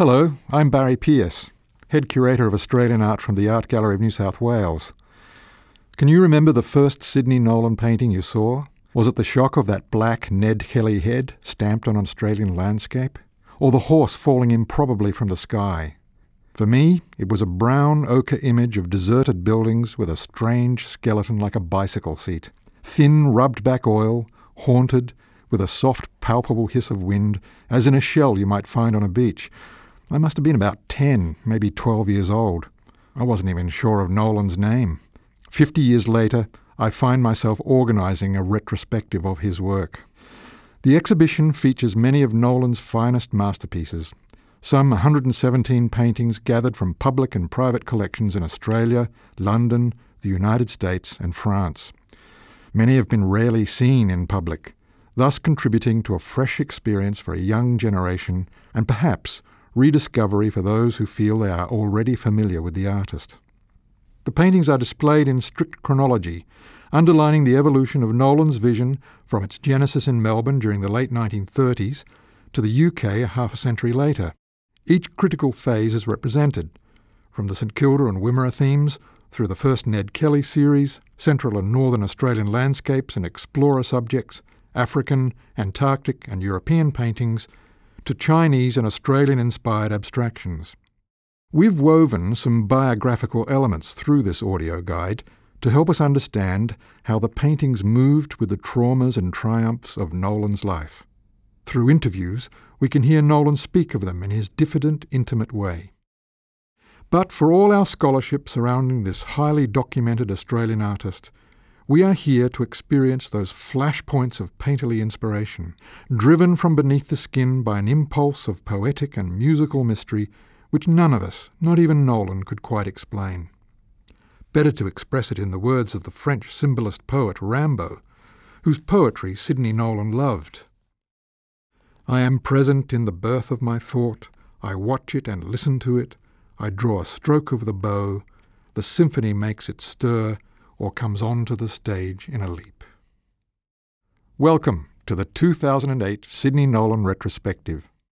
Hello, I'm Barry Pearce, Head Curator of Australian Art from the Art Gallery of New South Wales. Can you remember the first Sidney Nolan painting you saw? Was it the shock of that black Ned Kelly head stamped on an Australian landscape? Or the horse falling improbably from the sky? For me, it was a brown ochre image of deserted buildings with a strange skeleton like a bicycle seat. Thin, rubbed back oil, haunted, with a soft, palpable hiss of wind, as in a shell you might find on a beach. I must have been about 10, maybe 12 years old. I wasn't even sure of Nolan's name. Fifty years later, I find myself organising a retrospective of his work. The exhibition features many of Nolan's finest masterpieces, some 117 paintings gathered from public and private collections in Australia, London, the United States, and France. Many have been rarely seen in public, thus contributing to a fresh experience for a young generation and perhaps rediscovery for those who feel they are already familiar with the artist. The paintings are displayed in strict chronology, underlining the evolution of Nolan's vision from its genesis in Melbourne during the late 1930s to the UK a half a century later. Each critical phase is represented, from the St Kilda and Wimmera themes through the first Ned Kelly series, Central and Northern Australian landscapes and explorer subjects, African, Antarctic, and European paintings, to Chinese and Australian inspired abstractions. We've woven some biographical elements through this audio guide to help us understand how the paintings moved with the traumas and triumphs of Nolan's life. Through interviews, we can hear Nolan speak of them in his diffident, intimate way. But for all our scholarship surrounding this highly documented Australian artist, we are here to experience those flashpoints of painterly inspiration, driven from beneath the skin by an impulse of poetic and musical mystery which none of us, not even Nolan, could quite explain. Better to express it in the words of the French symbolist poet Rimbaud, whose poetry Sidney Nolan loved. I am present in the birth of my thought, I watch it and listen to it, I draw a stroke of the bow, the symphony makes it stir, or comes onto the stage in a leap. Welcome to the 2008 Sidney Nolan Retrospective.